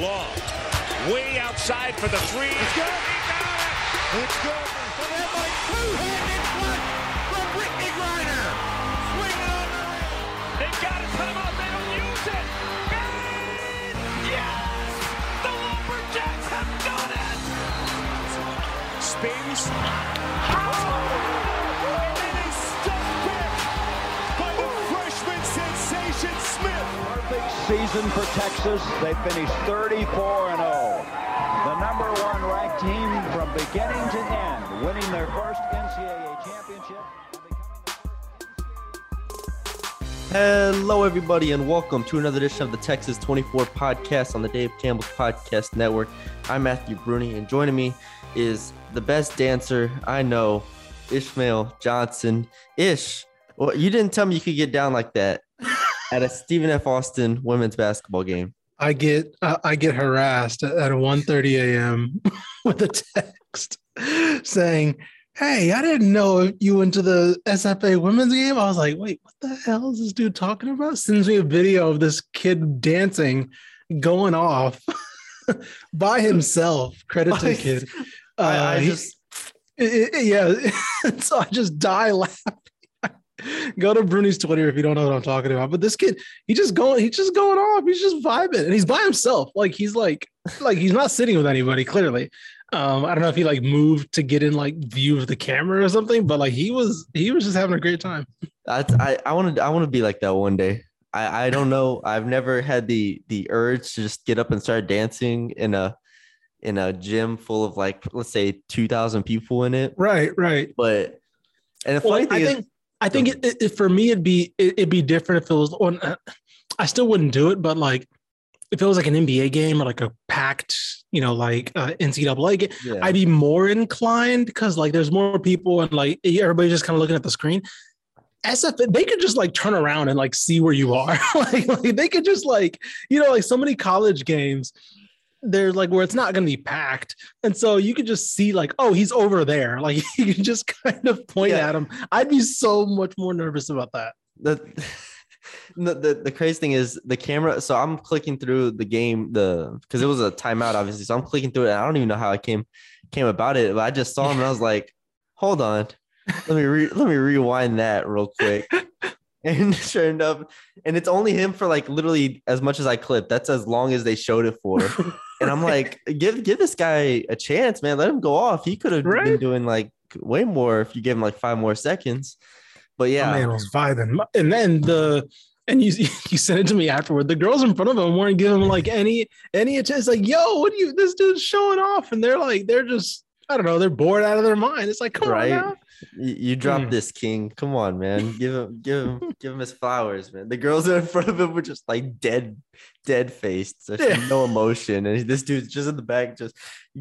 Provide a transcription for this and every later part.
Long. Way outside for the three. It's good. It's good. So that like two-handed flush from Brittney Griner. Swing on the rim. They've got a timeout. They don't use it. And yes! The Lumberjacks have done it! Spins. Oh! Perfect season for Texas. They finished 34 and 0. The number one ranked team from beginning to end, winning their first NCAA championship. Hello, everybody, and welcome to another edition of the Texas 24 podcast on the Dave Campbell's Podcast Network. I'm Matthew Bruni, and joining me is the best dancer I know, Ishmael Johnson. Ish, well, you didn't tell me you could get down like that at a Stephen F. Austin women's basketball game. I get uh, I get harassed at 1:30 a.m. with a text saying, "Hey, I didn't know you went to the SFA women's game." I was like, "Wait, what the hell is this dude talking about?" Sends me a video of this kid dancing, going off by himself. Credit to the kid. Uh, I, I just it- it- yeah, so I just die laughing. Go to Bruni's Twitter if you don't know what I'm talking about. But this kid, he just going, he's just going off. He's just vibing, and he's by himself. Like he's like, like he's not sitting with anybody. Clearly, um, I don't know if he like moved to get in like view of the camera or something. But like he was, he was just having a great time. I I, I want to I want to be like that one day. I, I don't know. I've never had the the urge to just get up and start dancing in a in a gym full of like let's say two thousand people in it. Right, right. But and the Well, funny thing I is, think I think it, it, it- for me it'd be it, it'd be different if it was on. uh, I still wouldn't do it, but like if it was like an NBA game or like a packed, you know, like uh, NCAA game, yeah, I'd be more inclined because like there's more people and like everybody's just kind of looking at the screen. SF, they could just like turn around and like see where you are. like, like they could just like, you know, like so many college games, they're like where it's not going to be packed. And so you could just see like, oh, he's over there. Like you can just kind of point Yeah. at him. I'd be so much more nervous about that. the, the the the crazy thing is the camera. So I'm clicking through the game the because it was a timeout obviously. So I'm clicking through it. And I don't even know how I came came about it, but I just saw him and I was like, hold on, let me re- let me rewind that real quick. And sure enough, and it's only him for like literally as much as I clipped. That's as long as they showed it for. And I'm like, give give this guy a chance, man. Let him go off. He could have been doing like way more if you give him like five more seconds. But yeah, man was vibing. And then the and you you sent it to me afterward. The girls in front of him weren't giving him like any any attention. It's like, yo, what do you this dude's showing off? And they're like, they're just, I don't know, they're bored out of their mind. It's like, come Right. on now. You, you dropped Hmm. this king. Come on, man. Give him, give him, give him his flowers, man. The girls in front of him were just like dead, dead faced. So Yeah. no emotion, and this dude's just in the back, just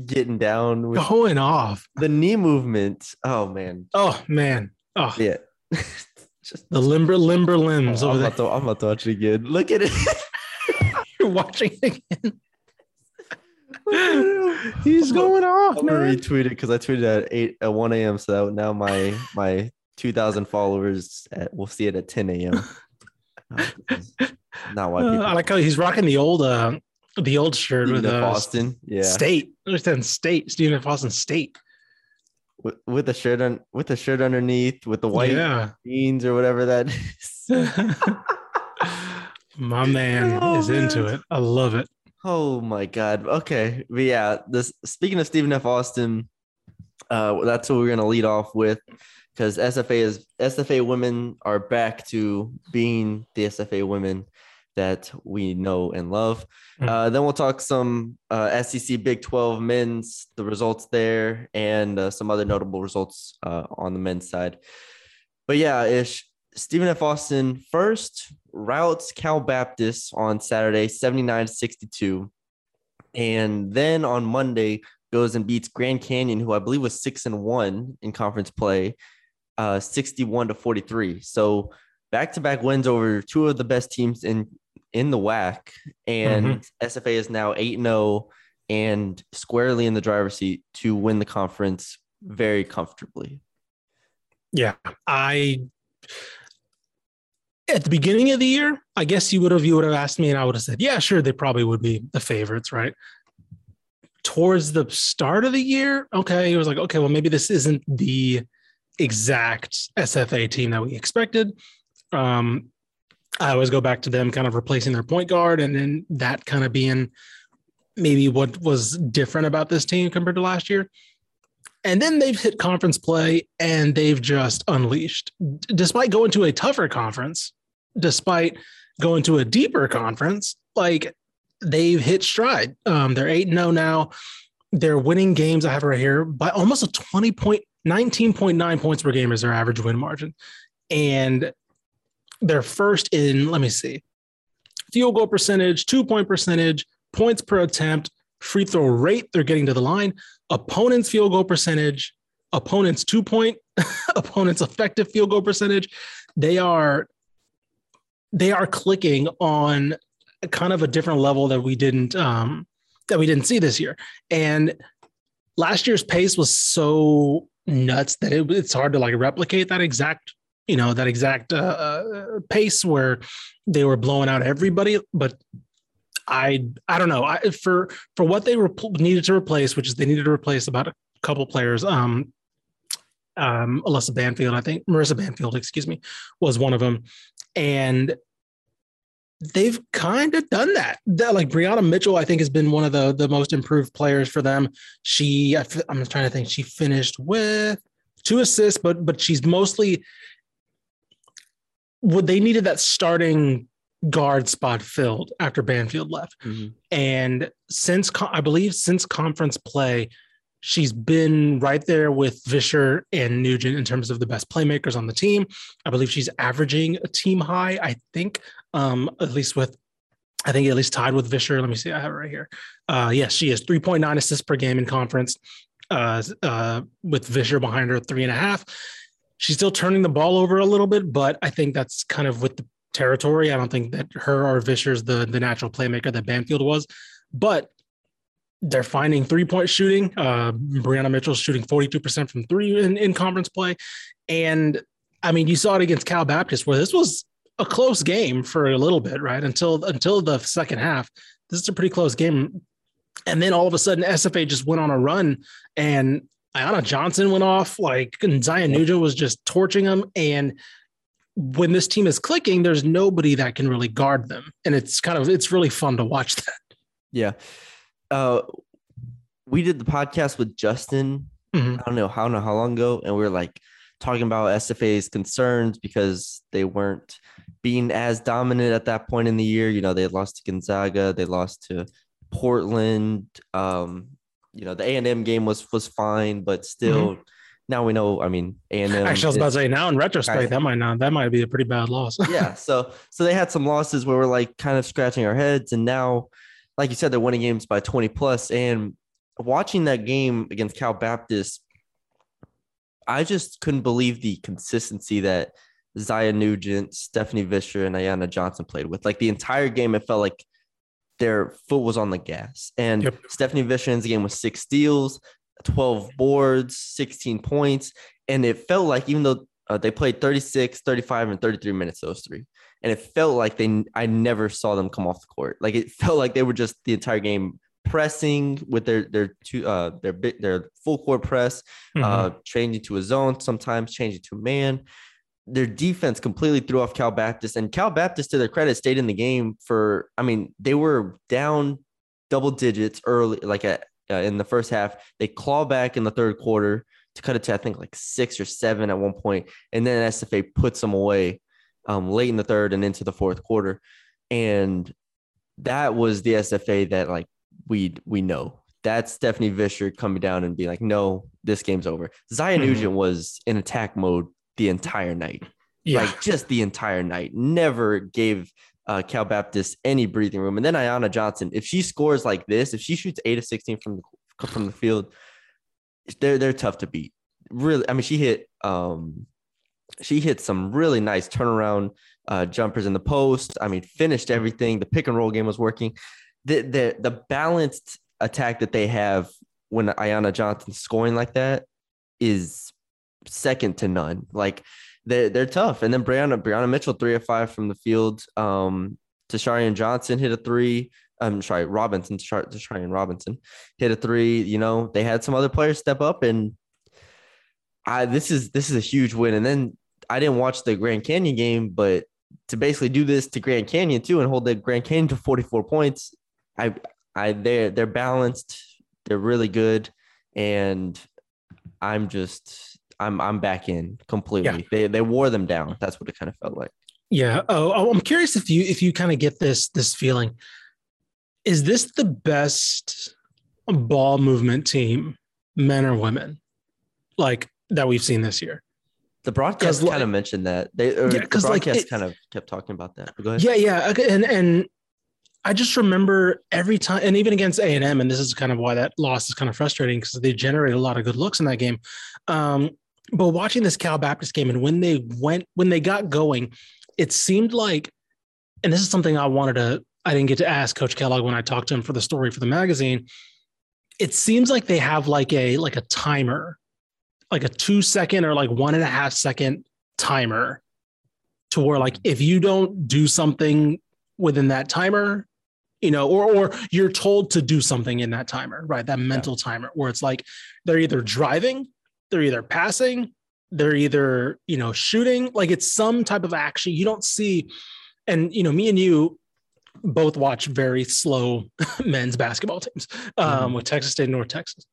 getting down with Going off. the knee movement. Oh man, Oh man. Oh yeah. just the limber limber limbs Oh, I'm, over there. about to, I'm about to watch it again. Look at it. You're watching it again. He's going off, I'm gonna man. retweet it because I tweeted at eight at one a.m. So now my my two thousand followers at, will see it at ten a.m. Not why Uh, people I like how he's rocking the old uh the old shirt Stephen with uh, Austin, yeah, State. Understand State. Stephen F. Austin State. with, with the shirt on with the shirt underneath with the white Yeah. jeans or whatever that is. My man Oh, is into it. I love it. Oh my god. Okay. But yeah, this speaking of Stephen F. Austin, uh that's what we're gonna lead off with because SFA is SFA women are back to being the SFA women that we know and love. Mhm. Uh, then we'll talk some uh, SEC Big 12 men's, the results there, and uh, some other notable results uh, on the men's side. But yeah, ish. Stephen F. Austin first routes Cal Baptist on Saturday, 79 62. And then on Monday goes and beats Grand Canyon, who I believe was six and one in conference play, uh, 61 to 43. So back to back wins over two of the best teams in in the WAC. And SFA is now 8 0 and squarely in the driver's seat to win the conference very comfortably. Yeah. I at the beginning of the year, I guess you would have you would have asked me, and I would have said, yeah, sure, they probably would be the favorites, right? Towards the start of the year, okay, it was like, okay, well, maybe this isn't the exact SFA team that we expected. Um, I always go back to them kind of replacing their point guard, and then that kind of being maybe what was different about this team compared to last year. And then they've hit conference play and they've just unleashed. Despite going to a tougher conference, despite going to a deeper conference, like they've hit stride. Um, they're 8 0 now. They're winning games. I have right here by almost a 20 point, 19.9 points per game is their average win margin. And they're first in, let me see, field goal percentage, two point percentage, points per attempt, free throw rate. They're getting to the line, opponent's field goal percentage, opponent's two point, opponent's effective field goal percentage. They are they are clicking on kind of a different level that we didn't um, that we didn't see this year. And last year's pace was so nuts that it, it's hard to like replicate that exact you know that exact uh, uh, pace where they were blowing out everybody. But I I don't know I, for for what they needed to replace, which is they needed to replace about a couple players. Um, um, Alyssa Banfield, I think Marissa Banfield, excuse me, was one of them, and they've kind of done that. that. Like Brianna Mitchell, I think has been one of the the most improved players for them. She, I, am trying to think, she finished with two assists, but but she's mostly what they needed that starting guard spot filled after Banfield left. Mm-hmm. And since I believe since conference play, she's been right there with Visscher and Nugent in terms of the best playmakers on the team. I believe she's averaging a team high, I think, um, at least with I think at least tied with Visscher. Let me see. I have it right here. Uh, yes, she is 3.9 assists per game in conference, uh, uh, with Visscher behind her three and a half. She's still turning the ball over a little bit, but I think that's kind of with the territory. I don't think that her or Visscher's the the natural playmaker that Banfield was, but they're finding three point shooting. Uh, Brianna Mitchell's shooting 42% from three in, in conference play. And I mean, you saw it against Cal Baptist where this was a close game for a little bit, right? Until until the second half. This is a pretty close game. And then all of a sudden, SFA just went on a run and Aiyana Johnson went off. Like and Zya Nugent was just torching them. And when this team is clicking, there's nobody that can really guard them. And it's kind of it's really fun to watch that. Yeah. Uh we did the podcast with Justin. Mm-hmm. I don't know how know how long ago, and we are like talking about SFA's concerns because they weren't being as dominant at that point in the year. You know, they lost to Gonzaga, they lost to Portland. Um, you know, the A and M game was was fine, but still mm-hmm now we know. I mean, and actually, I was about to say now in retrospect, that might not that might be a pretty bad loss. yeah. So so they had some losses where we're like kind of scratching our heads, and now, like you said, they're winning games by twenty plus. And watching that game against Cal Baptist, I just couldn't believe the consistency that Zya Nugent, Stephanie Visscher, and Aiyana Johnson played with. Like the entire game, it felt like their foot was on the gas. And yep. Stephanie Visscher ends the game with six steals. 12 boards, 16 points. And it felt like, even though uh, they played 36, 35, and 33 minutes, those three, and it felt like they, I never saw them come off the court. Like it felt like they were just the entire game pressing with their their two uh their bit their full court press, mm-hmm. uh changing to a zone, sometimes changing to a man. Their defense completely threw off Cal Baptist, and Cal Baptist, to their credit, stayed in the game for. I mean, they were down double digits early, like at uh, in the first half. They claw back in the third quarter to cut it to I think like six or seven at one point, and then SFA puts them away um, late in the third and into the fourth quarter, and that was the SFA that like we we know. That's Stephanie Visscher coming down and being like, no, this game's over. Zya mm-hmm. Nugent was in attack mode the entire night. Yeah. Like just the entire night. Never gave uh, Cal Baptist any breathing room. And then Aiyana Johnson, if she scores like this, if she shoots eight of 16 from the, from the field, they're, they're tough to beat. Really. I mean, she hit, um, she hit some really nice turnaround uh, jumpers in the post. I mean, finished everything. The pick and roll game was working. The, the, the balanced attack that they have when Aiyana Johnson's scoring like that is second to none. Like they're they're tough. And then Brianna Brianna Mitchell three of five from the field. Um, Tasharian Johnson hit a three. I'm sorry, Robinson, Tasharian Robinson hit a three. You know, they had some other players step up, and I this is this is a huge win. And then I didn't watch the Grand Canyon game, but to basically do this to Grand Canyon too and hold the Grand Canyon to 44 points, I I they're they're balanced, they're really good, and I'm just I'm I'm back in completely. Yeah. They they wore them down. That's what it kind of felt like. Yeah. Oh, oh I'm curious if you if you kind of get this this feeling. Is this the best ball movement team, men or women, like that we've seen this year? The broadcast kind of mentioned that they yeah, the broadcast like it, kind of kept talking about that. Go ahead. Yeah, yeah, and and I just remember every time, and even against A and M, and this is kind of why that loss is kind of frustrating because they generated a lot of good looks in that game. Um, but watching this Cal Baptist game, and when they went, when they got going, it seemed like, and this is something I wanted to, I didn't get to ask Coach Kellogg when I talked to him for the story for the magazine. It seems like they have like a like a timer, like a two second or like one and a half second timer, to where like if you don't do something within that timer, you know, or or you're told to do something in that timer, right? That mental yeah. timer where it's like they're either driving, they're either passing, they're either, you know, shooting, like it's some type of action. You don't see, and you know, me and you both watch very slow men's basketball teams um, mm-hmm. with Texas State and North Texas.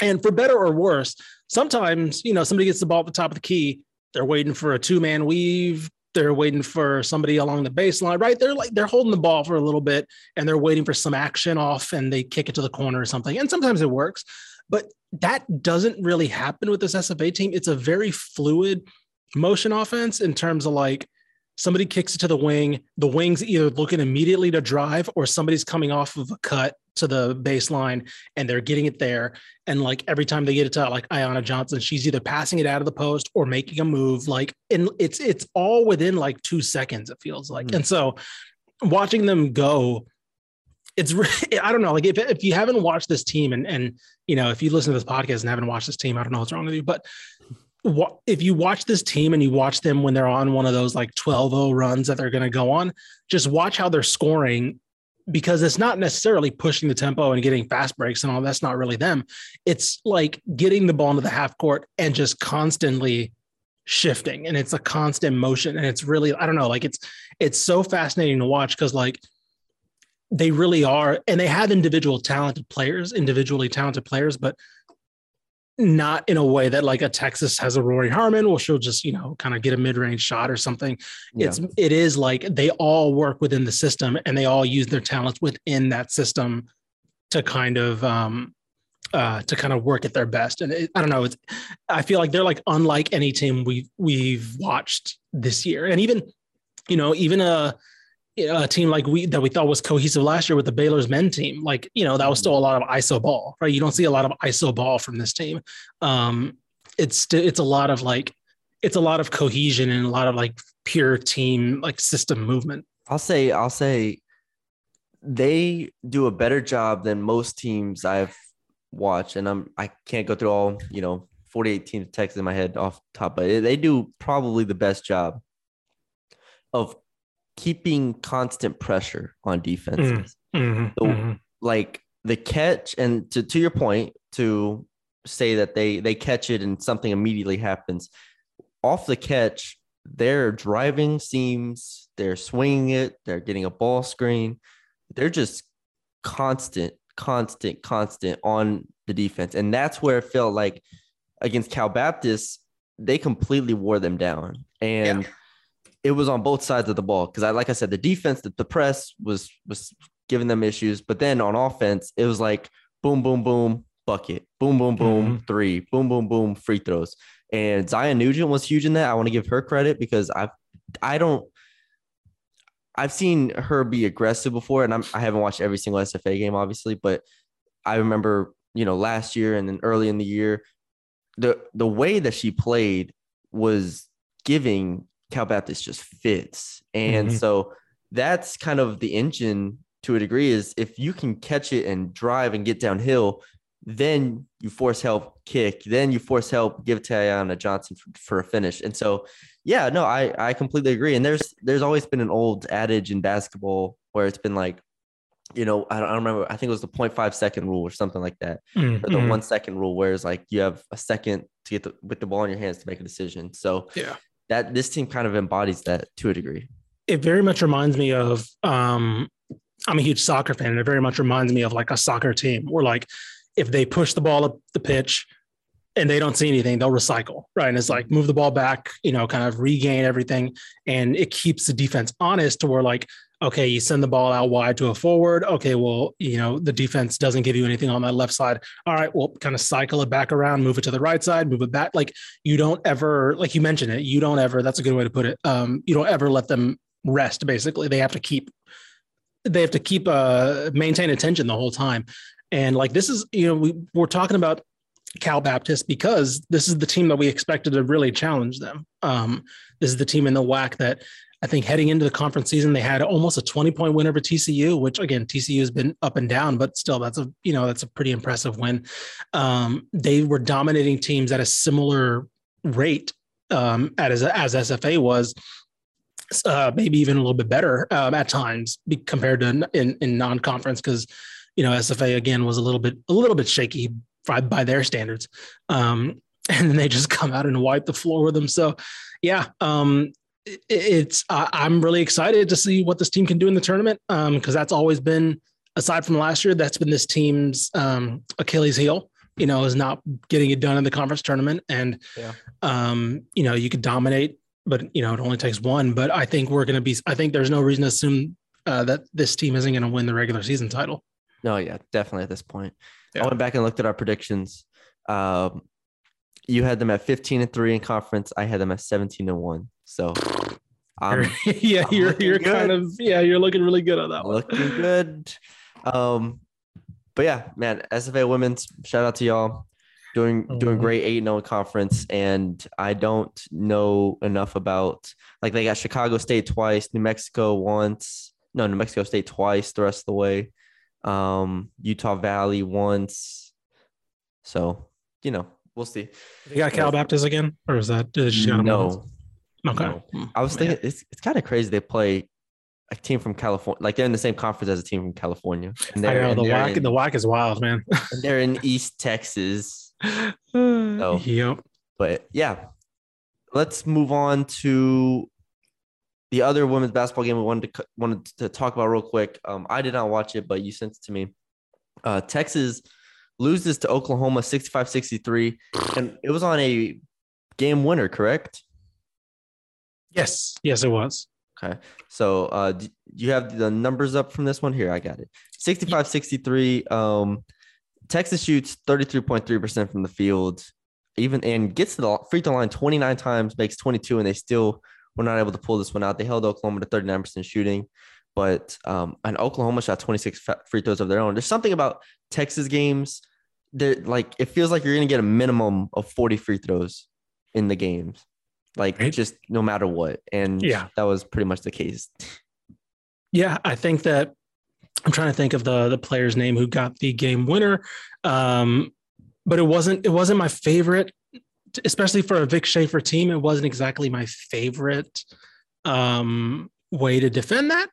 And for better or worse, sometimes, you know, somebody gets the ball at the top of the key, they're waiting for a two man weave, they're waiting for somebody along the baseline, right? They're like they're holding the ball for a little bit and they're waiting for some action off and they kick it to the corner or something. And sometimes it works, but that doesn't really happen with this SFA team. It's a very fluid motion offense in terms of like somebody kicks it to the wing, the wing's either looking immediately to drive or somebody's coming off of a cut to the baseline and they're getting it there. And like every time they get it to like Aiyana Johnson, she's either passing it out of the post or making a move. Like, and it's it's all within like two seconds, it feels like. Mm-hmm. And so watching them go, it's I don't know. Like if, if you haven't watched this team and and you know, if you listen to this podcast and haven't watched this team, I don't know what's wrong with you, but if you watch this team and you watch them when they're on one of those like 12-0 runs that they're going to go on, just watch how they're scoring because it's not necessarily pushing the tempo and getting fast breaks and all that's not really them. It's like getting the ball into the half court and just constantly shifting and it's a constant motion and it's really I don't know like it's it's so fascinating to watch cuz like they really are and they have individual talented players, individually talented players but not in a way that like a Texas has a Rori Harmon, well, she'll just, you know, kind of get a mid-range shot or something. Yeah. It's it is like they all work within the system and they all use their talents within that system to kind of um uh to kind of work at their best. And it, I don't know, it's I feel like they're like unlike any team we we've watched this year. And even, you know, even a a team like we that we thought was cohesive last year with the Baylor's men team, like you know that was still a lot of ISO ball, right? You don't see a lot of ISO ball from this team. Um, it's it's a lot of like it's a lot of cohesion and a lot of like pure team like system movement. I'll say I'll say they do a better job than most teams I've watched, and I'm I can't go through all you know 48 teams Texas in my head off top, but they do probably the best job of keeping constant pressure on defenses. Mm-hmm, so, mm-hmm. Like the catch, and to, to your point, to say that they they catch it and something immediately happens off the catch, they're driving seams, they're swinging it, they're getting a ball screen, they're just constant, constant, constant on the defense, and that's where it felt like against Cal Baptist, they completely wore them down, and. Yeah it was on both sides of the ball because I like I said the defense that the press was was giving them issues but then on offense it was like boom boom boom bucket boom boom boom mm-hmm. three boom boom boom free throws and Zya Nugent was huge in that I want to give her credit because I I don't I've seen her be aggressive before and I'm, I haven't watched every single SFA game obviously but I remember you know last year and then early in the year the the way that she played was giving Cal Baptist just fits. And mm-hmm. so that's kind of the engine to a degree is if you can catch it and drive and get downhill, then you force help kick, then you force help give Tayana Johnson for, for, a finish. And so Yeah, no, I I completely agree. And there's there's always been an old adage in basketball where it's been like, you know, I don't, I don't remember. I think it was the 0.5 second rule or something like that, or the Mhm. one second rule, where it's like you have a second to get the, with the ball in your hands to make a decision. So Yeah. That this team kind of embodies that to a degree. it very much reminds me of um I'm a huge soccer fan and it very much reminds me of like a soccer team where like if they push the ball up the pitch and they don't see anything, they'll recycle, right? And it's like move the ball back, you know, kind of regain everything. And it keeps the defense honest to where like, okay, you send the ball out wide to a forward. Okay, well, you know, the defense doesn't give you anything on that left side. All right, well, kind of cycle it back around, move it to the right side, move it back. Like you don't ever, like you mentioned it, you don't ever, that's a good way to put it. Um, you don't ever let them rest basically they have to keep they have to keep uh maintain attention the whole time and like this is you know we, we're talking about cal baptist because this is the team that we expected to really challenge them um this is the team in the WAC that i think heading into the conference season they had almost a 20 point win over tcu which again tcu has been up and down but still that's a you know that's a pretty impressive win um they were dominating teams at a similar rate um as as sfa was uh, maybe even a little bit better um, at times compared to in, in non-conference because you know SFA again was a little bit a little bit shaky by, by their standards, um, and then they just come out and wipe the floor with them. So yeah, um, it's I I'm really excited to see what this team can do in the tournament because that's always been aside from last year that's been this team's um, Achilles heel. You know, is not getting it done in the conference tournament, and Yeah. um, you know you could dominate but you know it only takes one. But I think we're going to be. I think there's no reason to assume uh, that this team isn't going to win the regular season title. No, yeah, definitely at this point. Yeah. I went back and looked at our predictions. Um, you had them at 15 and 3 in conference. I had them at 17 and 1. So I'm yeah, I'm you're you're good. kind of yeah, you're looking really good on that one. looking good. Um, but yeah, man, SFA women's shout out to y'all. Doing doing Mhm. great 8 0 conference. And I don't know enough about like they got Chicago State twice, New Mexico once. No, New Mexico State twice the rest of the way. Um, Utah Valley once. So, you know, we'll see. They got Cal Baptist again, or is that did she got them once? No, Okay. no. Hmm. I was thinking it's it's kind of crazy they play a team from California, like they're in the same conference as a team from California. And I know the WAC. in, The WAC is wild, man. and they're in East Texas. Oh. Yep. But yeah, let's move on to the other women's basketball game we wanted to wanted to talk about real quick. Um, I did not watch it, but you sent it to me. Uh, Texas loses to Oklahoma 65-63, and it was on a game winner, correct? Yes. Yes, it was. Okay. So uh do you have the numbers up from this one here? I got it. 65 63. Um Texas shoots 33.3% from the field, even and gets to the free throw line 29 times, makes 22, and they still were not able to pull this one out. They held Oklahoma to 39% shooting, but um and Oklahoma shot 26 free throws of their own. There's something about Texas games that like it feels like you're gonna get a minimum of 40 free throws in the games. Like Right. just no matter what. And Yeah. that was pretty much the case. Yeah, I think that I'm trying to think of the the player's name who got the game winner. Um, but it wasn't it wasn't my favorite, especially for a Vic Schaefer team. It wasn't exactly my favorite um, way to defend that.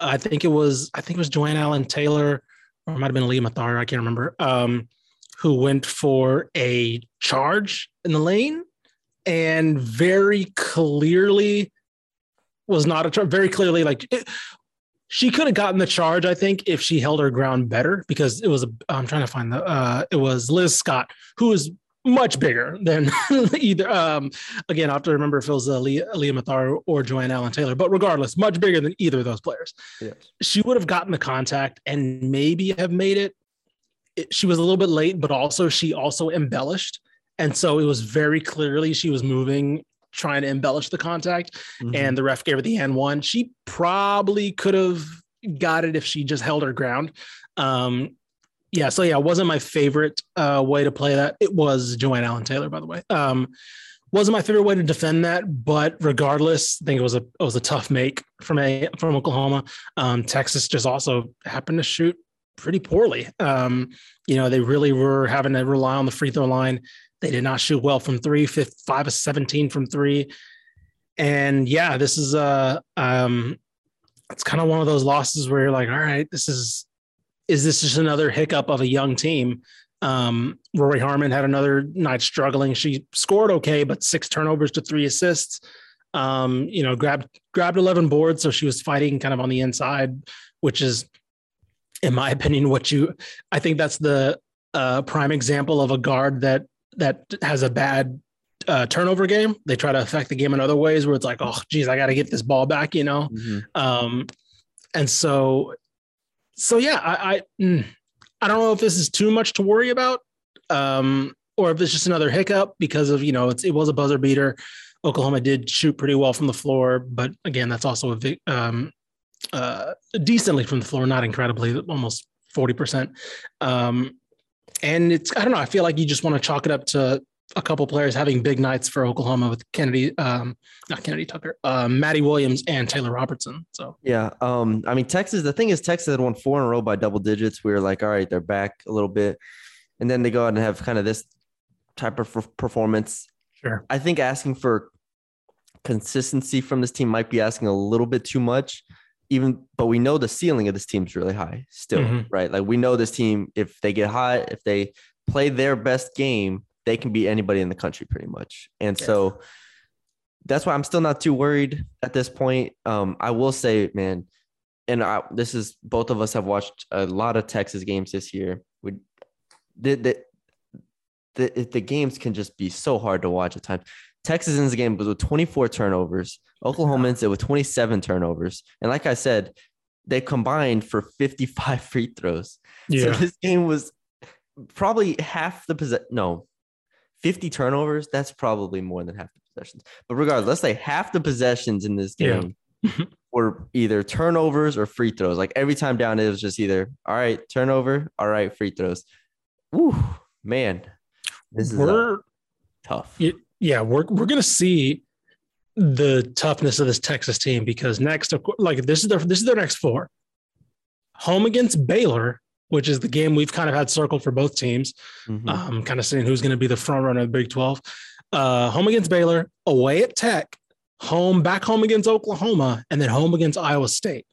I think it was I think it was Joanne Allen Taylor, or it might have been Aliyah Matharu, I can't remember, um, who went for a charge in the lane and very clearly was not a charge. Very clearly, like it, she could have gotten the charge, I think, if she held her ground better because it was a. I'm trying to find the. Uh, it was Liz Scott who was much bigger than either. Um, again, I have to remember if it was uh, Leah, Aliyah Matharu or Joanne Allen Taylor, but regardless, much bigger than either of those players. Yes. She would have gotten the contact and maybe have made it. it. She was a little bit late, but also she also embellished, and so it was very clearly she was moving, trying to embellish the contact Mm-hmm. and the ref gave her the N one. She probably could have got it if she just held her ground. Um, yeah, so yeah, it wasn't my favorite uh, way to play that. It was Joanne Allen Taylor, by the way. Um, wasn't my favorite way to defend that, but regardless, I think it was a it was a tough make from a from Oklahoma. Um, Texas just also happened to shoot pretty poorly. Um, you know, they really were having to rely on the free throw line. They did not shoot well from three, fifth, five of 17 from three And yeah, this is a, um it's kind of one of those losses where you're like, all right, this is is this just another hiccup of a young team? Um, Rori Harmon had another night struggling. She scored okay, but six turnovers to three assists. Um, you know, grabbed grabbed 11 boards, so she was fighting kind of on the inside, which is, in my opinion, what you. I think that's the uh, prime example of a guard that that has a bad uh, turnover game. They try to affect the game in other ways, where it's like, oh, geez, I got to get this ball back, you know. Mhm. Um, and so, so yeah, I, I, mm, I don't know if this is too much to worry about, um, or if it's just another hiccup because of you know it's, it was a buzzer beater. Oklahoma did shoot pretty well from the floor, but again, that's also a um, uh, decently from the floor, not incredibly, almost forty percent. Um, and it's I don't know. I feel like you just want to chalk it up to a couple players having big nights for Oklahoma with Kennedy, um, not Kennedy Tucker, uh, Madi Williams and Taylor Robertson. So Yeah. Um, I mean, Texas, the thing is, Texas had won four in a row by double digits. We were like, all right, they're back a little bit. And then they go out and have kind of this type of performance. sure. I think asking for consistency from this team might be asking a little bit too much, even, but we know the ceiling of this team is really high still, Mhm. right? Like we know this team, if they get hot, if they play their best game, they can beat anybody in the country pretty much. And Yes. so that's why I'm still not too worried at this point. Um, I will say, man, and I, this is both of us have watched a lot of Texas games this year. We did the, the the games can just be so hard to watch at times. Texas ends the game was with 24 turnovers. Oklahoma ends it with 27 turnovers. And like I said, they combined for 55 free throws. So this game was probably half the possession. No, 50 turnovers. That's probably more than half the possessions. But regardless, let's say half the possessions in this Yeah. game were either turnovers or free throws. Like every time down, it was just either all right, turnover, all right, free throws. Woo, man, this is uh, tough. Yeah. Yeah, we're we're gonna see the toughness of this Texas team because next, of course, like this is their this is their next four. Home against Baylor, which is the game we've kind of had circled for both teams. Mhm. Um, kind of seeing who's going to be the front runner of the Big Twelve. Uh, home against Baylor, away at Tech, home back home against Oklahoma, and then home against Iowa State.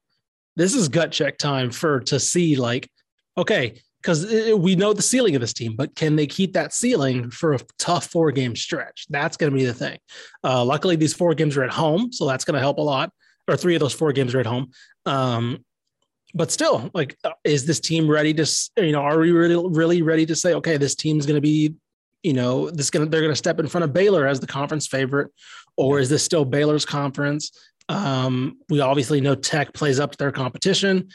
This is gut check time for to see like, okay, because we know the ceiling of this team, but can they keep that ceiling for a tough four game stretch? That's going to be the thing. Uh, luckily, these four games are at home, so that's going to help a lot. Or three of those four games are at home. Um, but still, like, uh, is this team ready to? You know, are we really, really ready to say, okay, this team's going to be, you know, this going they're going to step in front of Baylor as the conference favorite, or is this still Baylor's conference? Um, we obviously know Tech plays up to their competition.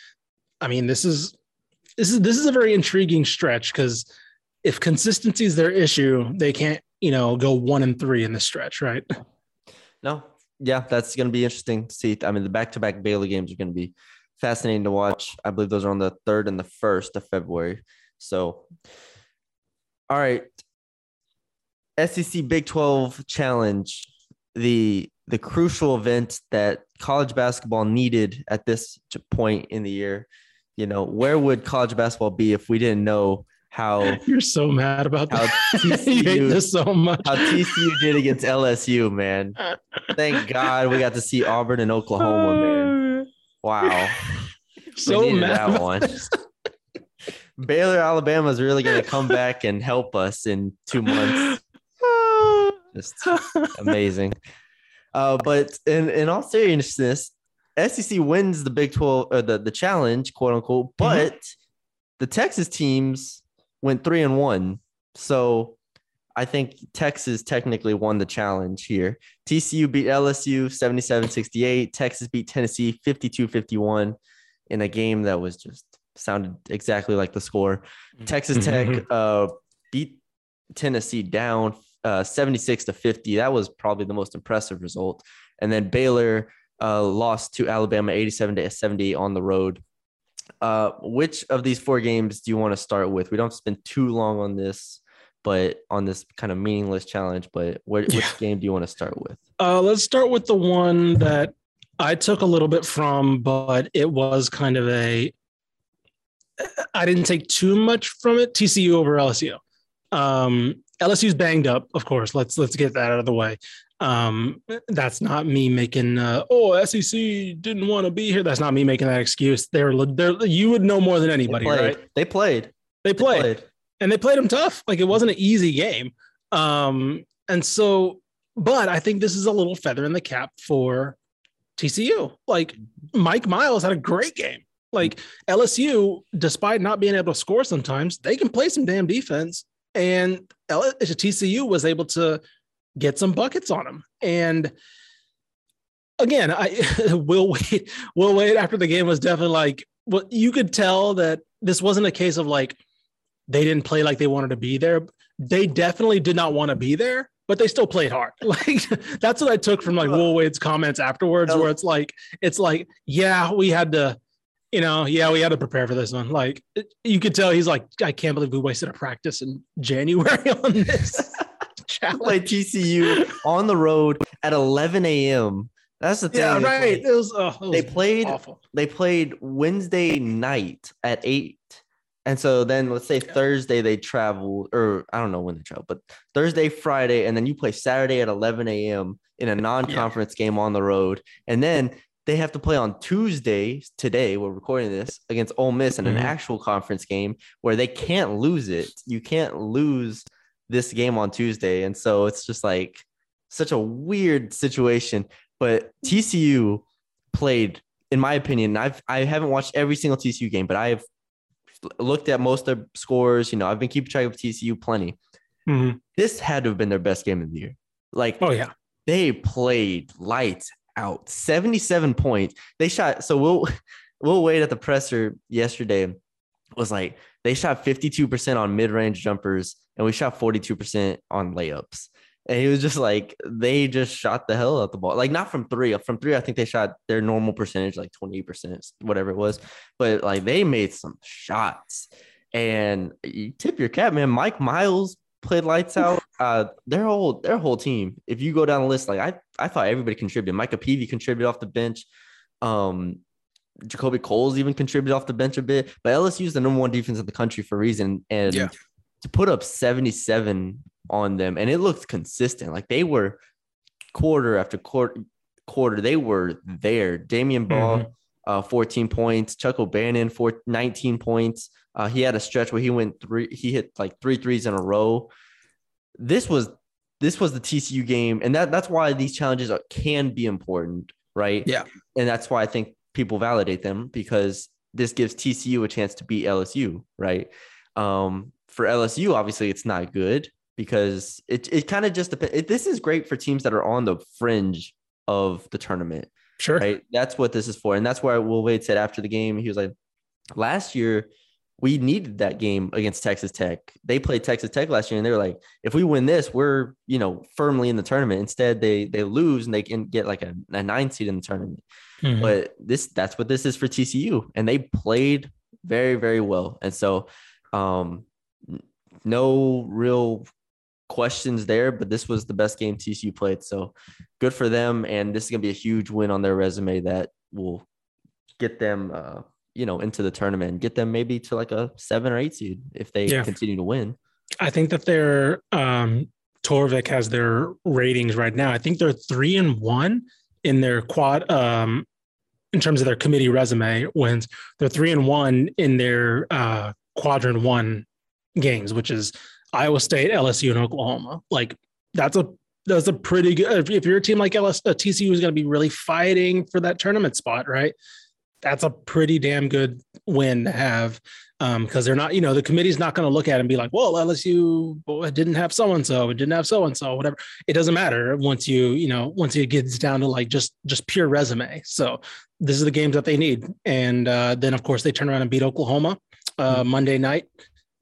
I mean, this is this is this is a very intriguing stretch because if consistency is their issue, they can't, you know, go one and three in this stretch, right? No, yeah, that's going to be interesting to see. I mean, the back-to-back Baylor games are going to be fascinating to watch. I believe those are on the third and the first of February. So, all right, SEC Big Twelve Challenge, the the crucial event that college basketball needed at this point in the year. You know, where would college basketball be if we didn't know how You're so mad about how that. TCU this so much. how TCU did against LSU, man. Thank God we got to see Auburn and Oklahoma, man. Wow. so mad. that one. Baylor, Alabama is really going to come back and help us in two months. Just amazing. Uh, but in, in all seriousness, SEC wins the Big 12 or the, the challenge, quote unquote, but the Texas teams went three and one. So I think Texas technically won the challenge here. TCU beat LSU 77 68. Texas beat Tennessee 52 51 in a game that was just sounded exactly like the score. Texas Tech uh, beat Tennessee down uh, 76 to 50. That was probably the most impressive result. And then Baylor uh, lost to Alabama 87 to 70 on the road. Uh, which of these four games do you want to start with? We don't spend too long on this, but on this kind of meaningless challenge. But what, which Yeah. game do you want to start with? Uh, let's start with the one that I took a little bit from, but it was kind of a. I didn't take too much from it. TCU over LSU. Um, LSU's banged up, of course. Let's let's get that out of the way. Um, that's not me making uh, oh SEC didn't want to be here. That's not me making that excuse. They're they're you would know more than anybody, played. right? They played. They They played. played. and they played them tough. Like it wasn't an easy game. Um, and so, but I think this is a little feather in the cap for TCU. Like Mike Miles had a great game. Like LSU, despite not being able to score sometimes, they can play some damn defense. And L- TCU was able to get some buckets on them. And again, I will wait. Will Wade after the game was definitely like, well, you could tell that this wasn't a case of like they didn't play like they wanted to be there. They definitely did not want to be there, but they still played hard. Like that's what I took from like Will Wade's comments afterwards, where it's like, it's like, yeah, we had to, you know, yeah, we had to prepare for this one. Like you could tell he's like, I can't believe we wasted a practice in January on this challenge. played TCU on the road at 11 a.m. That's the thing. Yeah, right. It was, oh, it They played awful. they played Wednesday night at eight. And so then let's say Thursday they travel, or I don't know when they travel, but Thursday, Friday, and then you play Saturday at 11 a.m. in a non-conference game on the road. And then they have to play on Tuesday, today, we're recording this against Ole Miss in an Mhm. actual conference game where they can't lose it. You can't lose this game on Tuesday. And so it's just like such a weird situation. But TCU played, in my opinion, I've I haven't watched every single TCU game, but I've looked at most of their scores. You know, I've been keeping track of TCU plenty. Mhm. This had to have been their best game of the year. Like Oh yeah. they played lights out 77 points they shot so we'll Will Wade at the presser yesterday was like they shot 52% on mid-range jumpers and we shot 42% on layups and he was just like they just shot the hell out the ball like not from three from three i think they shot their normal percentage like 28% whatever it was but like they made some shots and you tip your cap man mike miles played lights out. Uh, their whole their whole team. If you go down the list, like I I thought everybody contributed. Micah Peavy contributed off the bench. Um, JaKobe Coles even contributed off the bench a bit. But LSU is the number one defense in the country for a reason, and Yeah. To put up seventy seven on them, and it looked consistent. Like they were quarter after quarter quarter, they were there. Damion Baugh. Uh, 14 points. Chuck O'Bannon, four, 19 points. Uh, he had a stretch where he went three, he hit like three threes in a row. This was this was the TCU game, and that that's why these challenges are, can be important, right? Yeah. and that's why I think people validate them because this gives TCU a chance to beat LSU, right? Um, for LSU, obviously, it's not good because it it kind of just depends. This is great for teams that are on the fringe of the tournament Sure. right? That's what this is for. And that's why Will Wade said after the game, he was like, last year, we needed that game against Texas Tech. They played Texas Tech last year, and they were like, if we win this, we're you know firmly in the tournament. Instead, they they lose and they can get like a, a nine seed in the tournament. Mhm. But this that's what this is for TCU, and they played very very well. And so, um, no real questions there. But this was the best game TCU played, so good for them. And this is gonna be a huge win on their resume that will get them, uh, you know, into the tournament and get them maybe to like a seven or eight seed if they Yeah. continue to win. I think that their um Torvik has their ratings right now. I think they're three and one in their quad um in terms of their committee resume wins. They're three and one in their uh quadrant one games, which is Iowa State, LSU, and Oklahoma. Like that's a that's a pretty good if- if you're a team like LS, uh, TCU is going to be really fighting for that tournament spot, right? That's a pretty damn good win to have Um because they're not, you know, the committee's not going to look at it and be like, well, LSU didn't have so and so, it didn't have so and so, whatever. It doesn't matter once you, you know, once it gets down to like just just pure resume. So this is the games that they need, and uh, then of course they turn around and beat Oklahoma uh, Monday night,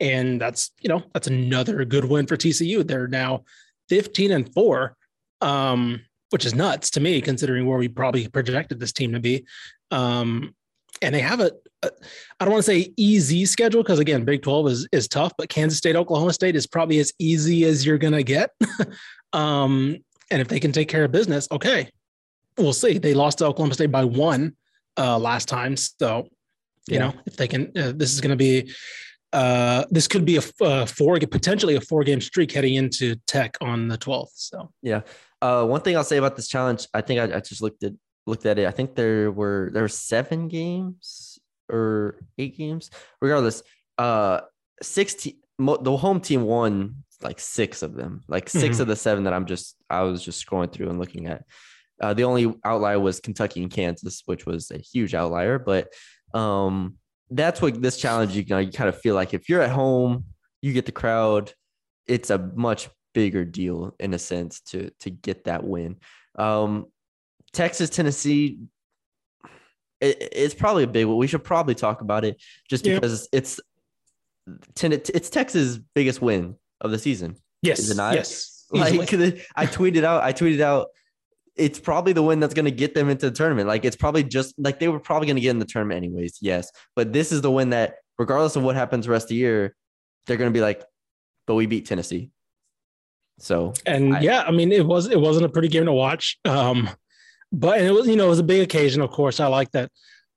and that's you know that's another good win for TCU. They're now 15 and four, um, which is nuts to me considering where we probably projected this team to be. Um, and they have a, a I don't want to say easy schedule because again, Big 12 is is tough, but Kansas State, Oklahoma State is probably as easy as you're gonna get. um, and if they can take care of business, okay, we'll see. They lost to Oklahoma State by one uh, last time, so you Yeah. know if they can, uh, this is gonna be. Uh, this could be a, uh, four, potentially a four game streak heading into Tech on the 12th. So Yeah. Uh, one thing I'll say about this challenge, I think I, I just looked at looked at it. I think there were there were seven games or eight games. Regardless, uh, sixteen. Mo- the home team won like six of them, like 6 Mhm. of the seven that I'm just I was just scrolling through and looking at. Uh, the only outlier was Kentucky and Kansas, which was a huge outlier. But um, that's what this challenge you know you kind of feel like if you're at home, you get the crowd. It's a much bigger deal in a sense to to get that win. Um, Texas, Tennessee, it, it's probably a big one. We should probably talk about it just Yeah. because it's ten, it's Texas' biggest win of the season. Yes. Is it not? Yes. Like I tweeted out, I tweeted out, it's probably the win that's going to get them into the tournament. Like it's probably just like they were probably going to get in the tournament anyways. Yes, but this is the win that, regardless of what happens the rest of the year, they're going to be like, but we beat Tennessee. So and I- yeah, I mean, it was it wasn't a pretty game to watch. Um, but and it was you know it was a big occasion. Of course, I like that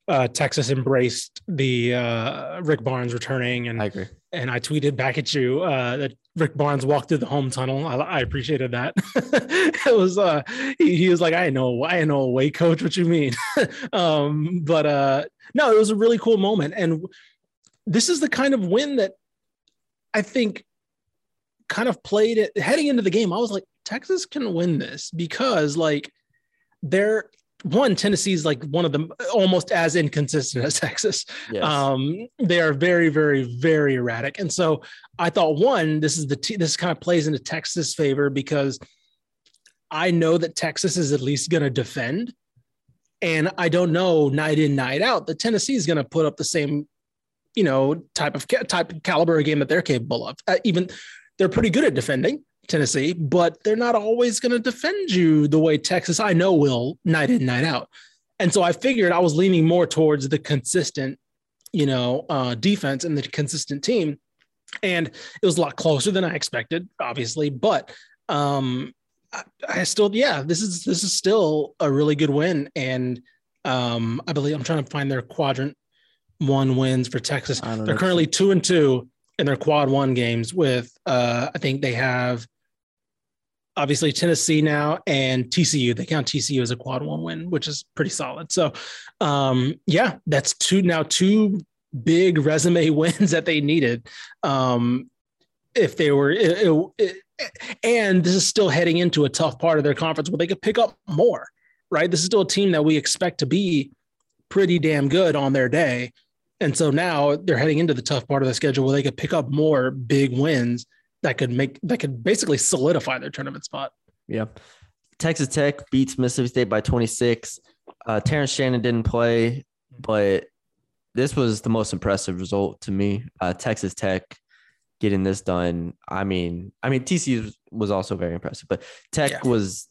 uh, Texas embraced the uh, Rick Barnes returning, and I agree. And I tweeted back at you uh, that Rick Barnes walked through the home tunnel. I, I appreciated that. it was uh, he, he was like, I know, I know, away coach. What you mean? um, but uh, no, it was a really cool moment, and this is the kind of win that I think kind of played it heading into the game. I was like, Texas can win this because like they're one Tennessee's like one of them almost as inconsistent as Texas. Yes. Um, they are very, very, very erratic. And so I thought one, this is the t- this kind of plays into Texas' favor because I know that Texas is at least going to defend, and I don't know night in night out that Tennessee is going to put up the same, you know, type of ca- type of caliber of game that they're capable of. Uh, even they're pretty good at defending. Tennessee, but they're not always going to defend you the way Texas I know will night in night out. And so I figured I was leaning more towards the consistent, you know, uh, defense and the consistent team. And it was a lot closer than I expected, obviously, but um, I, I still, yeah, this is this is still a really good win. And um, I believe I'm trying to find their quadrant one wins for Texas. They're currently two and two in their quad one games with uh, I think they have obviously Tennessee now and TCU. They count TCU as a quad one win, which is pretty solid. So um, yeah, that's two now two big resume wins that they needed. Um, if they were it- it- it- and this is still heading into a tough part of their conference where they could pick up more, right? This is still a team that we expect to be pretty damn good on their day. And so now they're heading into the tough part of the schedule where they could pick up more big wins that could make that could basically solidify their tournament spot. Yeah. Texas Tech beats Mississippi State by 26. Uh, Terrence Shannon didn't play, but this was the most impressive result to me. Uh, Texas Tech getting this done. I mean, I mean TCU was- was also very impressive, but Tech Yeah. was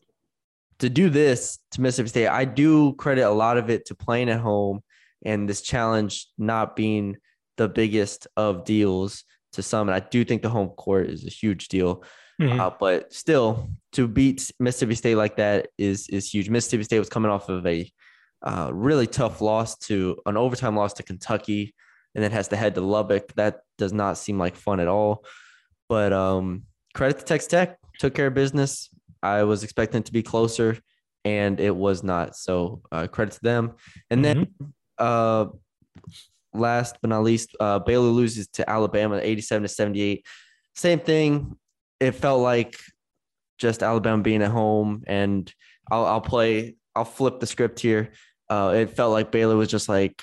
to do this to Mississippi State. I do credit a lot of it to playing at home and this challenge not being the biggest of deals to some. And I do think the home court is a huge deal. Mhm. Uh, but still, to beat Mississippi State like that is is huge. Mississippi State was coming off of a uh, really tough loss to an overtime loss to Kentucky, and then has to head to Lubbock. That does not seem like fun at all. But um, credit to Texas Tech, took care of business. I was expecting it to be closer, and it was not. So uh, credit to them. And then uh, last but not least, uh, Baylor loses to Alabama, eighty-seven to seventy-eight. Same thing. It felt like just Alabama being at home, and I'll, I'll play. I'll flip the script here. Uh, it felt like Baylor was just like,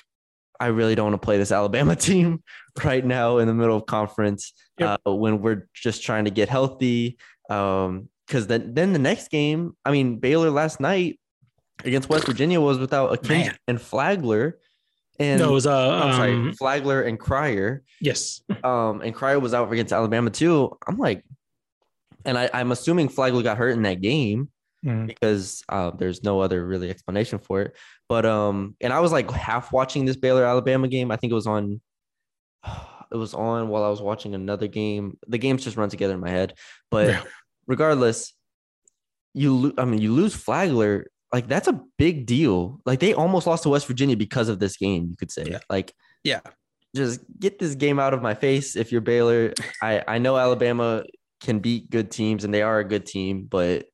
I really don't want to play this Alabama team right now in the middle of conference Yep. uh, when we're just trying to get healthy. Um, because then then the next game, I mean, Baylor last night against West Virginia was without a and Flagler, and no, it was uh, I'm sorry, um, Flagler and Cryer. yes, Um, and Cryer was out against Alabama too. I'm like, and I, I'm assuming Flagler got hurt in that game Mhm. because uh, there's no other really explanation for it. But um, and I was like half watching this Baylor Alabama game. I think it was on. It was on while I was watching another game. The games just run together in my head. But Yeah. regardless, you lo- I mean, you lose Flagler. Like that's a big deal. Like they almost lost to West Virginia because of this game. You could say. Yeah. Like yeah. just get this game out of my face if you're Baylor. I I know Alabama can beat good teams and they are a good team, but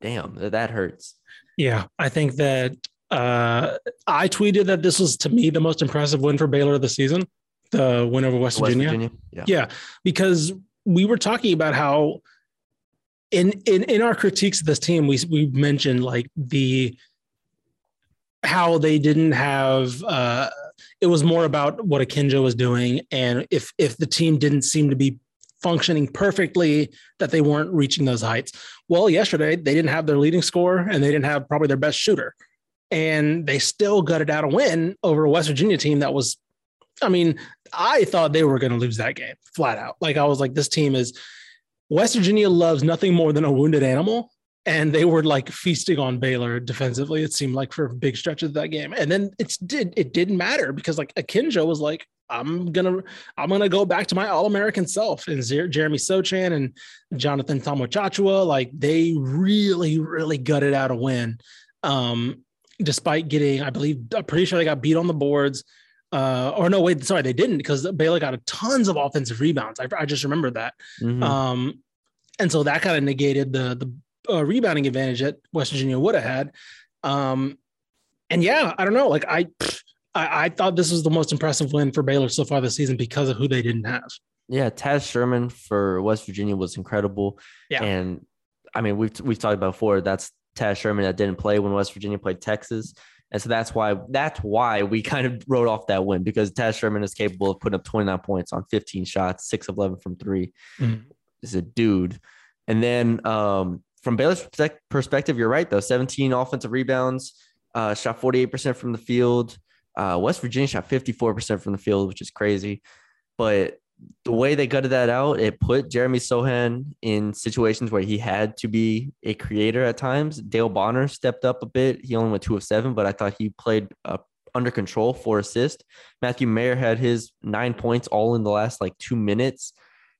damn, that, hurts. Yeah, I think that uh, I tweeted that this was to me the most impressive win for Baylor of the season, the win over West, West Virginia. Virginia. Yeah. Yeah, because we were talking about how in in in our critiques of this team, we we mentioned like the how they didn't have uh it was more about what Akinjo was doing and if if the team didn't seem to be functioning perfectly that they weren't reaching those heights. Well, yesterday they didn't have their leading scorer and they didn't have probably their best shooter. And they still gutted out a win over a West Virginia team that was I mean, I thought they were going to lose that game flat out. Like I was like, this team is West Virginia loves nothing more than a wounded animal. And they were like feasting on Baylor defensively, it seemed like for big stretches of that game. And then it's did it didn't matter because like Akinjo was like, I'm gonna I'm gonna go back to my all-American self. And Jeremy Sochan and Jonathan Tchamwa Tchatchoua, like they really, really gutted out a win. Um, despite getting, I believe, I'm pretty sure they got beat on the boards. Uh, or no, wait, sorry, they didn't because Baylor got a tons of offensive rebounds. I, I just remember that. Mhm. Um, and so that kind of negated the the uh, rebounding advantage that West Virginia would have had. Um, and yeah, I don't know. Like I, I, I thought this was the most impressive win for Baylor so far this season because of who they didn't have. Yeah, Taz Sherman for West Virginia was incredible. Yeah. And I mean, we've we've talked about before. That's Taz Sherman that didn't play when West Virginia played Texas. And so that's why that's why we kind of wrote off that win because Taz Sherman is capable of putting up 29 points on 15 shots, six of 11 from 3 Mhm. Is a dude. And then um, from Baylor's perspective, you're right though. 17 offensive rebounds, uh, shot 48% from the field. Uh, West Virginia shot 54% from the field, which is crazy. But the way they gutted that out, it put Jeremy Sochan in situations where he had to be a creator at times. Dale Bonner stepped up a bit. He only went two of seven, but I thought he played uh, under control for assist. Matthew Mayer had his nine points all in the last like two minutes.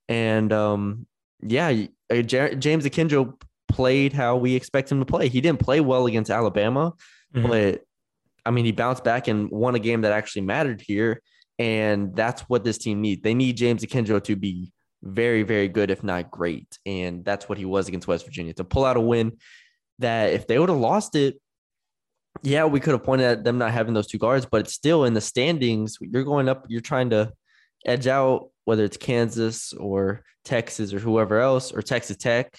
And um, yeah, uh, Jer- James Akinjo played how we expect him to play. He didn't play well against Alabama, Mhm. but I mean, he bounced back and won a game that actually mattered here. And that's what this team needs. They need James Akinjo to be very, very good, if not great. And that's what he was against West Virginia to pull out a win that if they would have lost it, yeah, we could have pointed at them not having those two guards, but it's still in the standings. You're going up, you're trying to edge out whether it's Kansas or Texas or whoever else or Texas Tech.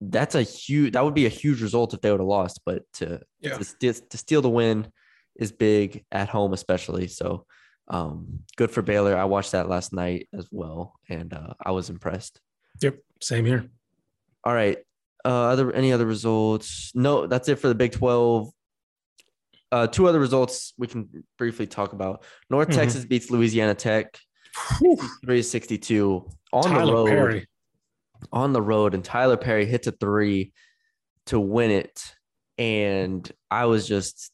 That's a huge that would be a huge result if they would have lost, but to Yeah. to, to steal the win is big at home, especially. So um, good for Baylor. I watched that last night as well, and uh, I was impressed. Yep, same here. All right. Uh, other any other results? No, that's it for the Big Twelve. Uh, two other results we can briefly talk about. North Mhm. Texas beats Louisiana Tech 362 on the road. Perry. On the road, and Tyler Perry hits a three to win it. And I was just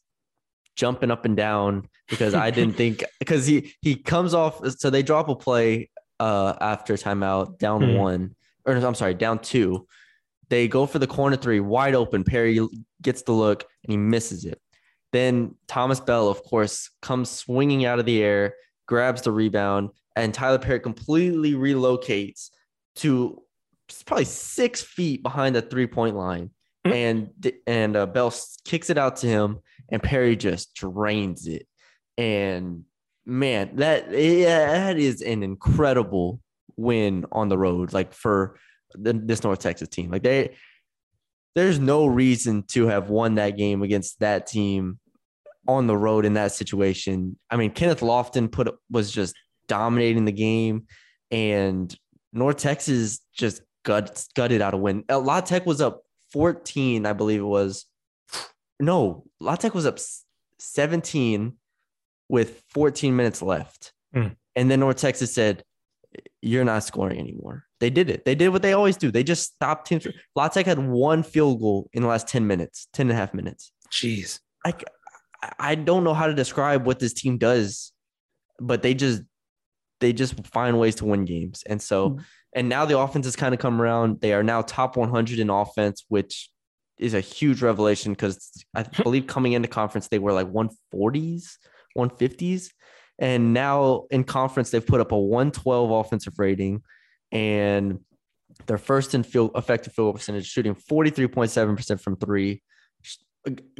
jumping up and down because I didn't think because he he comes off so they drop a play uh after timeout down Mhm. one or I'm sorry down two they go for the corner three wide open Perry gets the look and he misses it then Thomas Bell of course comes swinging out of the air grabs the rebound and Tyler Perry completely relocates to probably six feet behind the three point line Mhm. and and uh, Bell kicks it out to him and Perry just drains it. And man, that yeah, that is an incredible win on the road, like for the, this North Texas team. Like they, there's no reason to have won that game against that team on the road in that situation. I mean, Kenneth Lofton put was just dominating the game, and North Texas just gut, gutted out a win. Uh, La Tech was up 14, I believe it was. No, La Tech was up 17 with 14 minutes left. Hmm. And then North Texas said, You're not scoring anymore. They did it. They did what they always do. They just stopped teams. La Tech had one field goal in the last 10 minutes, 10 and a half minutes. Jeez. I, I don't know how to describe what this team does, but they just they just find ways to win games. And so, and now the offense has kind of come around. They are now top 100 in offense, which is a huge revelation because I believe coming into conference they were like 140s, 150s, and now in conference they've put up a 112 offensive rating, and They're first in field effective field percentage, shooting 43.7% from three,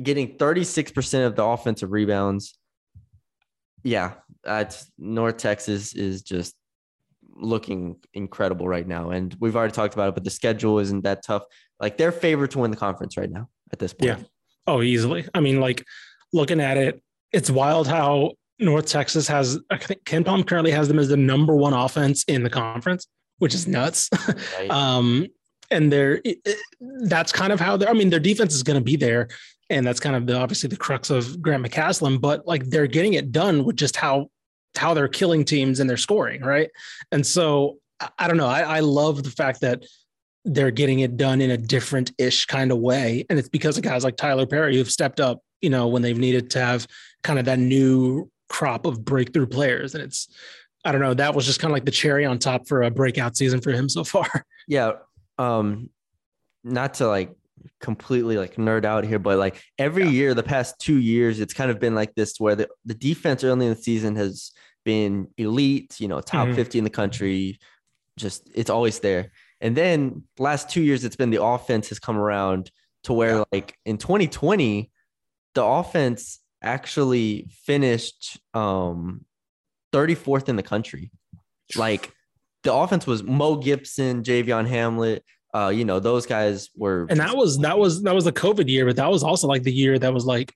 getting 36% of the offensive rebounds. Yeah, that's North Texas is just looking incredible right now. And we've already talked about it, but the schedule isn't that tough. Like they're favored to win the conference right now at this point. Yeah. Oh, easily. I mean, like looking at it, it's wild how North Texas has. I think KenPom currently has them as the number one offense in the conference, which is nuts. Right? um, and they're it, it- that's kind of how they're. I mean, their defense is going to be there, and that's kind of the obviously the crux of Grant McCasland. But like they're getting it done with just how how they're killing teams and they're scoring right. And so I, I don't know. I, I love the fact that they're getting it done in a different ish kind of way, and it's because of guys like Tyler Perry who've stepped up. You know, when they've needed to have kind of that new crop of breakthrough players, and it's I don't know. That was just kind of like the cherry on top for a breakout season for him so far. yeah um not to like completely like nerd out here but like every year the past two years it's kind of been like this where the, the defense early in the season has been elite you know top Mhm. 50 in the country just it's always there and then last two years it's been the offense has come around to where like in 2020 the offense actually finished um 34th in the country like the offense was Mo Gibson, Javion Hamlet. Uh, you know, those guys were and that was that was that was the COVID year, but that was also like the year that was like,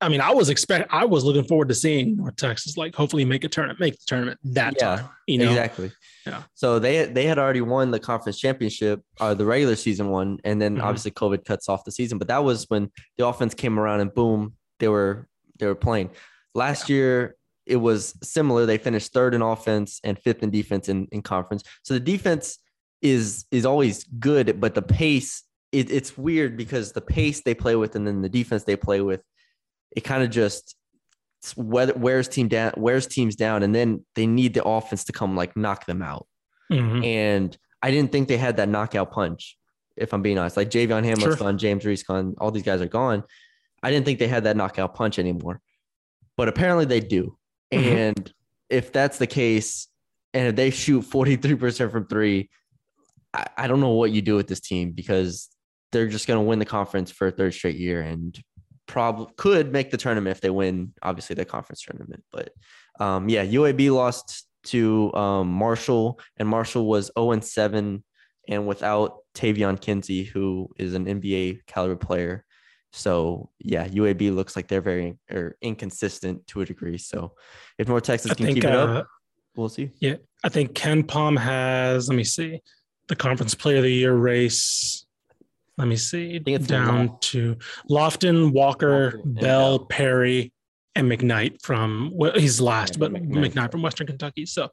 I mean, I was expect I was looking forward to seeing North Texas like hopefully make a tournament, make the tournament that Yeah, time. You know, exactly. Yeah. So they they had already won the conference championship, uh, the regular season one, and then Mhm. obviously COVID cuts off the season. But that was when the offense came around and boom, they were they were playing. Last year it was similar. They finished third in offense and fifth in defense in, in conference. So the defense is is always good, but the pace it, it's weird because the pace they play with and then the defense they play with, it kind of just wears team down wears teams down, and then they need the offense to come like knock them out. Mhm. And I didn't think they had that knockout punch. If I'm being honest, like Javion Hamlet's Sure. gone, James Reese gone, all these guys are gone. I didn't think they had that knockout punch anymore, but apparently they do. Mhm. And if that's the case, and if they shoot 43% from three, I, I don't know what you do with this team because they're just going to win the conference for a third straight year and probably could make the tournament if they win, obviously, the conference tournament. But um, yeah, UAB lost to um, Marshall, and Marshall was 0 and 7 and without Taevion Kinsey, who is an NBA caliber player. So yeah, UAB looks like they're very or inconsistent to a degree. So if North Texas I can think keep it uh, up, we'll see. yeah, I think KenPom has. Let me see the conference player of the year race. Let me see think it's down to Lofton, Walker, and Bell, Bell. Perry, and McKnight from well, he's last, Yeah, but McKnight. McKnight from Western Kentucky. So,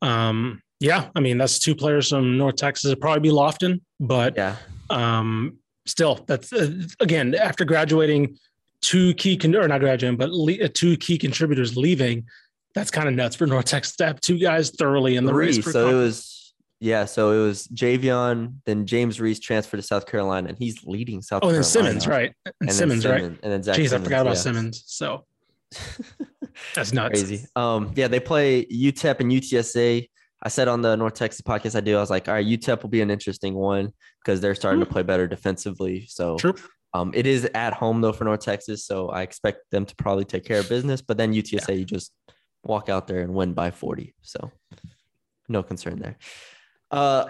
um, yeah, I mean that's two players from North Texas. It'd probably be Lofton, but Yeah, um, still, that's uh, again after graduating, two key con- or not graduating, but le- uh, two key contributors leaving. That's kind of nuts for North Texas to have two guys thoroughly in the three. race. For So it was yeah. So it was Javion, then James Reese transferred to South Carolina, and he's leading South. oh, and then Carolina. Simmons, right? And, And then Simmons, right? And then Zach Jeez, I forgot about yeah. Simmons. So that's nuts. Crazy. Um, yeah, they play UTEP and UTSA. I said on the North Texas podcast I do, I was like, all right, UTEP will be an interesting one because they're starting to play better defensively. So True. um, it is at home though for North Texas, so I expect them to probably take care of business. But then UTSA, you just walk out there and win by 40. So no concern there. Uh,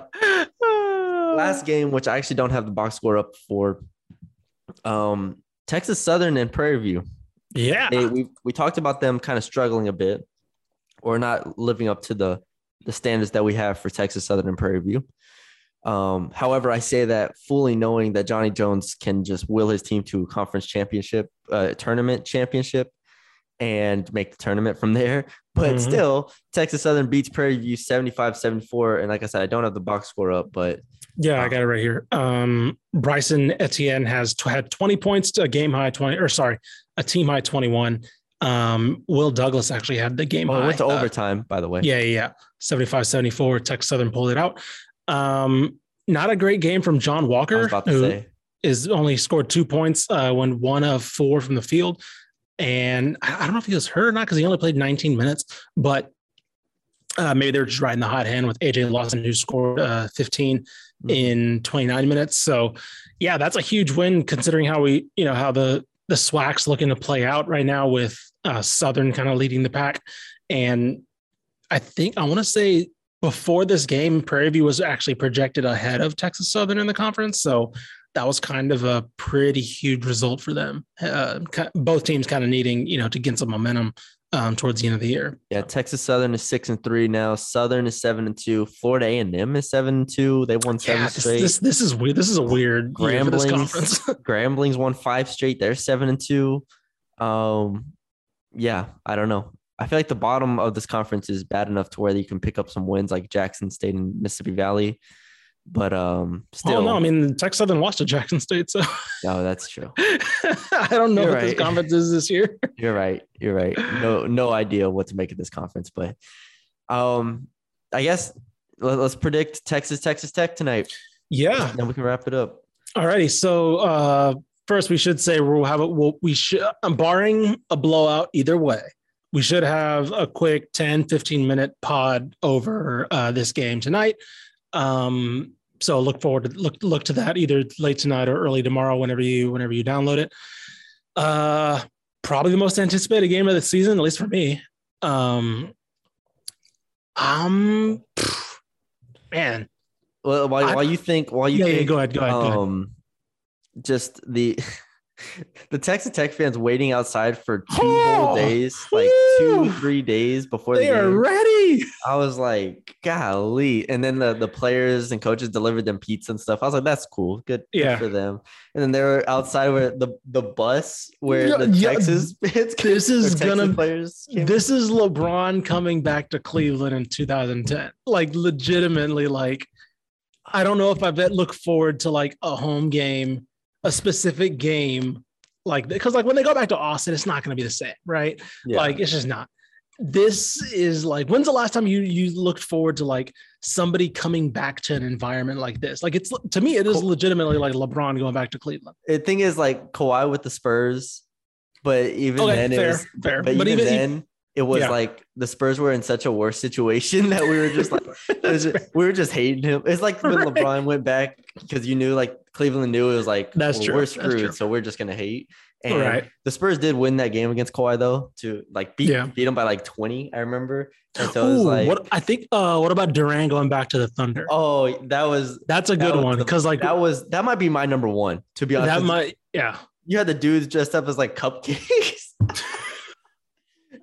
last game, which I actually don't have the box score up for, um, Texas Southern and Prairie View Yeah. they, we we talked about them kind of struggling a bit or not living up to the the standards that we have for Texas Southern and Prairie View. Um, however, I say that fully knowing that Johnny Jones can just will his team to a conference championship, uh, tournament championship, and make the tournament from there. But Mhm. still, Texas Southern beats Prairie View 75 74. And like I said, I don't have the box score up, but Yeah, I got it right here. Um, Bryson Etienne has t- had 20 points to a game high 20, or sorry, a team high 21. Um, Will Douglas actually had the game oh, it went to uh, overtime, by the way. yeah, yeah, yeah. 75 74. Texas Southern pulled it out. Um, not a great game from John Walker, was about to who say. is only scored two points uh, when one of four from the field. And I don't know if he was hurt or not because he only played 19 minutes, but Uh, maybe they're just riding the hot hand with AJ Lawson, who scored uh, 15 Mhm. in 29 minutes. So, yeah, that's a huge win considering how we, you know, how the the SWAC's looking to play out right now with uh, Southern kind of leading the pack. And I think I want to say before this game, Prairie View was actually projected ahead of Texas Southern in the conference. So that was kind of a pretty huge result for them. Uh, both teams kind of needing, you know, to get some momentum um, towards the end of the year. Yeah, Texas Southern is six and three now. Southern is seven and two. Florida A and M is seven and two. They won seven Yeah, this, straight. this this is weird. This is a weird year for this Gramblings, conference. Gramblings won five straight. They're seven and two. Um, yeah, I don't know. I feel like the bottom of this conference is bad enough to where you can pick up some wins like Jackson State and Mississippi Valley, but um, still, oh no, I mean Texas Southern lost to Jackson State, so no, that's true. I don't know You're what this conference is this year. You're right. You're right. No, no idea what to make of this conference, but um, I guess let, us predict Texas Texas Tech tonight. Yeah. Then we can wrap it up. Alrighty. So uh first we should say we'll have it we'll, we should I'm barring a blowout either way. We should have a quick 10, 15 minute pod over uh this game tonight. Um so look forward to look look to that either late tonight or early tomorrow whenever you whenever you download it. Uh probably the most anticipated game of the season, at least for me. Um um man. Well, while, I- while you think, while you Yeah, yeah, go ahead, go ahead, go ahead. um, just the the Texas Tech fans waiting outside for two Oh, whole days, like two, woo. three days before They the are ready. I was like, golly. And then the, the players and coaches delivered them pizza and stuff. I was like, that's cool. Good, good for them. And then they were outside where the, the bus where Yeah, the yeah, Texas it's this is gonna- players. This is LeBron coming back to Cleveland in 2010. Like legitimately, like I don't know if I bet look forward to like a home game, a specific game, like because like when they go back to Austin, it's not going to be the same, right? Yeah. Like it's just not. This is like when's the last time you you looked forward to like somebody coming back to an environment like this? Like it's to me, it is legitimately like LeBron going back to Cleveland. the thing is like Kawhi with the Spurs, but even Okay, then it was fair. but, But even, even- then it was Yeah. like the Spurs were in such a worse situation that we were just like just- we were just hating him. It's like when Right. LeBron went back because you knew like Cleveland knew it was like That's well, true, we're screwed, so we're just gonna hate. And Right. the Spurs did win that game against Kawhi though, to like beat Yeah. beat them by like 20, I remember. And so it was Ooh, like what I think uh what about Durant going back to the Thunder? oh that was That's a good one because like that was that might be my number one, to be honest. that might yeah you had the dudes dressed up as like cupcakes.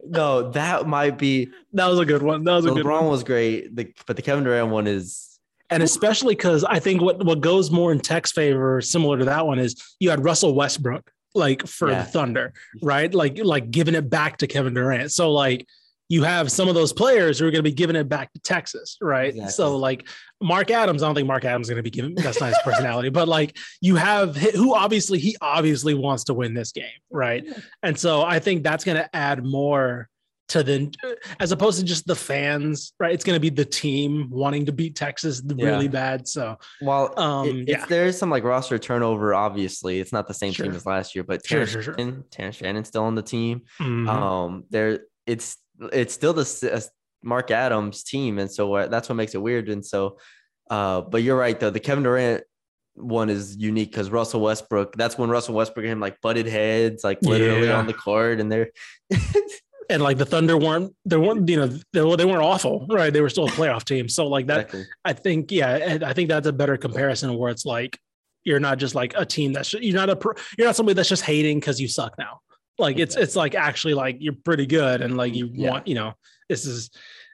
no, that might be that was a good one. That was a good LeBron one. was great, the, but the Kevin Durant one is And especially because I think what what goes more in Tech's favor, similar to that one, is you had Russell Westbrook like for Yeah. the Thunder, right? Like like giving it back to Kevin Durant. So like you have some of those players who are going to be giving it back to Texas, right? Exactly. So like Mark Adams, I don't think Mark Adams is going to be giving that's not his personality, but like you have who obviously he obviously wants to win this game, right? And so I think that's going to add more to the as opposed to just the fans, right? It's going to be the team wanting to beat Texas really Yeah. bad. So while Um, it- yeah. there's some like roster turnover. Obviously, it's not the same Sure. team as last year, but Sure, Terrence sure, sure. Shannon, Shannon's still on the team. mhm. Um, there it's it's still the uh, Mark Adams team, and so uh, that's what makes it weird. And so, uh, but you're right though. The Kevin Durant one is unique because Russell Westbrook. That's when Russell Westbrook and him like butted heads, like literally Yeah. on the court, and they're and like the Thunder weren't they weren't you know they, they weren't awful, right? They were still a playoff team. So like that, exactly. I think yeah, I think that's a better comparison where it's like you're not just like a team that's you're not a pro- you're not somebody that's just hating because you suck now. Like it's it's like actually like you're pretty good and like you Yeah. want you know this is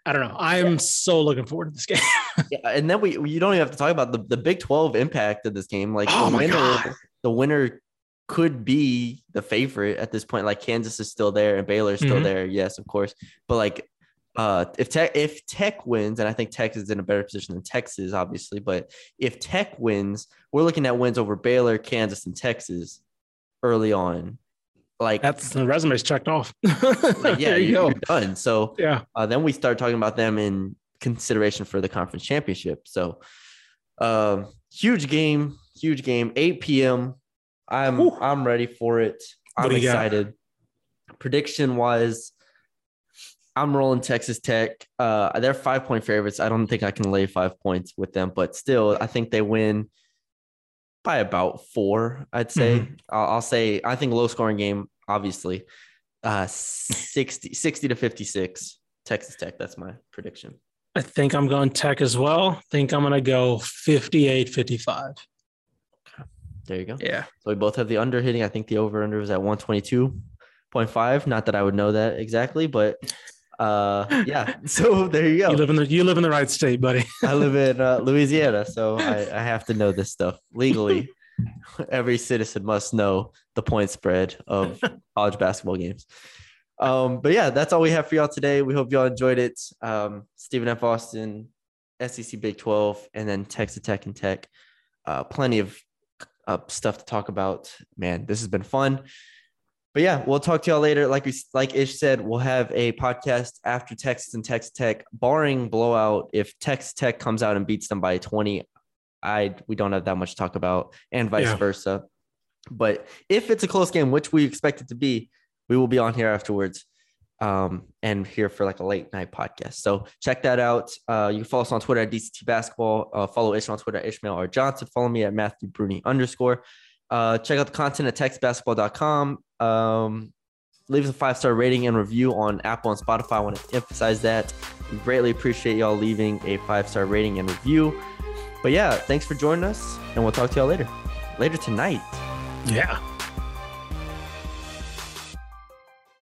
I don't know. I'm so looking forward to this game. Yeah, and then we you don't even have to talk about the, the Big Twelve impact of this game. Like Oh the winner, God. the winner could be the favorite at this point. Like Kansas is still there and Baylor's still Mhm. there, yes, of course. But like uh if Tech if Tech wins, and I think Tech is in a better position than Texas, obviously, but if Tech wins, we're looking at wins over Baylor, Kansas, and Texas early on. Like That's the resume's checked off. like, yeah, you go. done. So Yeah. uh, then we start talking about them in consideration for the conference championship. So, um, huge game, huge game, 8 p.m. I'm. I'm ready for it. I'm got? excited. Prediction wise, I'm rolling Texas Tech. Uh, they're five point favorites. I don't think I can lay five points with them, but still, I think they win by about four. I'd say. I'll, I'll say I think low scoring game. Obviously, uh, 60, 60 to 56. Texas Tech. That's my prediction. I think I'm going Tech as well. think I'm going to go 58 55. There you go. Yeah. So we both have the under hitting. I think the over under was at 122.5. Not that I would know that exactly, but uh yeah. So there you go. You live in the you live in the right state, buddy. I live in uh, Louisiana, so I, I have to know this stuff legally. Every citizen must know the point spread of college basketball games. Um, but yeah, that's all we have for y'all today. We hope y'all enjoyed it. Um, Stephen F. Austin, SEC Big 12, and then Texas Tech and Tech. Uh, plenty of uh, stuff to talk about. Man, this has been fun. But yeah, we'll talk to y'all later. Like we like Ish said, we'll have a podcast after Texas and Texas Tech, barring blowout. If Texas Tech comes out and beats them by 20, I we don't have that much to talk about, and vice Yeah. versa. But if it's a close game, which we expect it to be, we will be on here afterwards um, and here for like a late night podcast. So check that out. Uh, you can follow us on Twitter at DCT Basketball. Uh, follow Ish on Twitter at Ishmael or Johnson. Follow me at Matthew Bruni underscore. Uh, check out the content at textbasketball.com. Um, leave us a five star rating and review on Apple and Spotify. I want to emphasize that. We greatly appreciate y'all leaving a five star rating and review. But yeah, thanks for joining us, and we'll talk to y'all later. Later tonight. Yeah.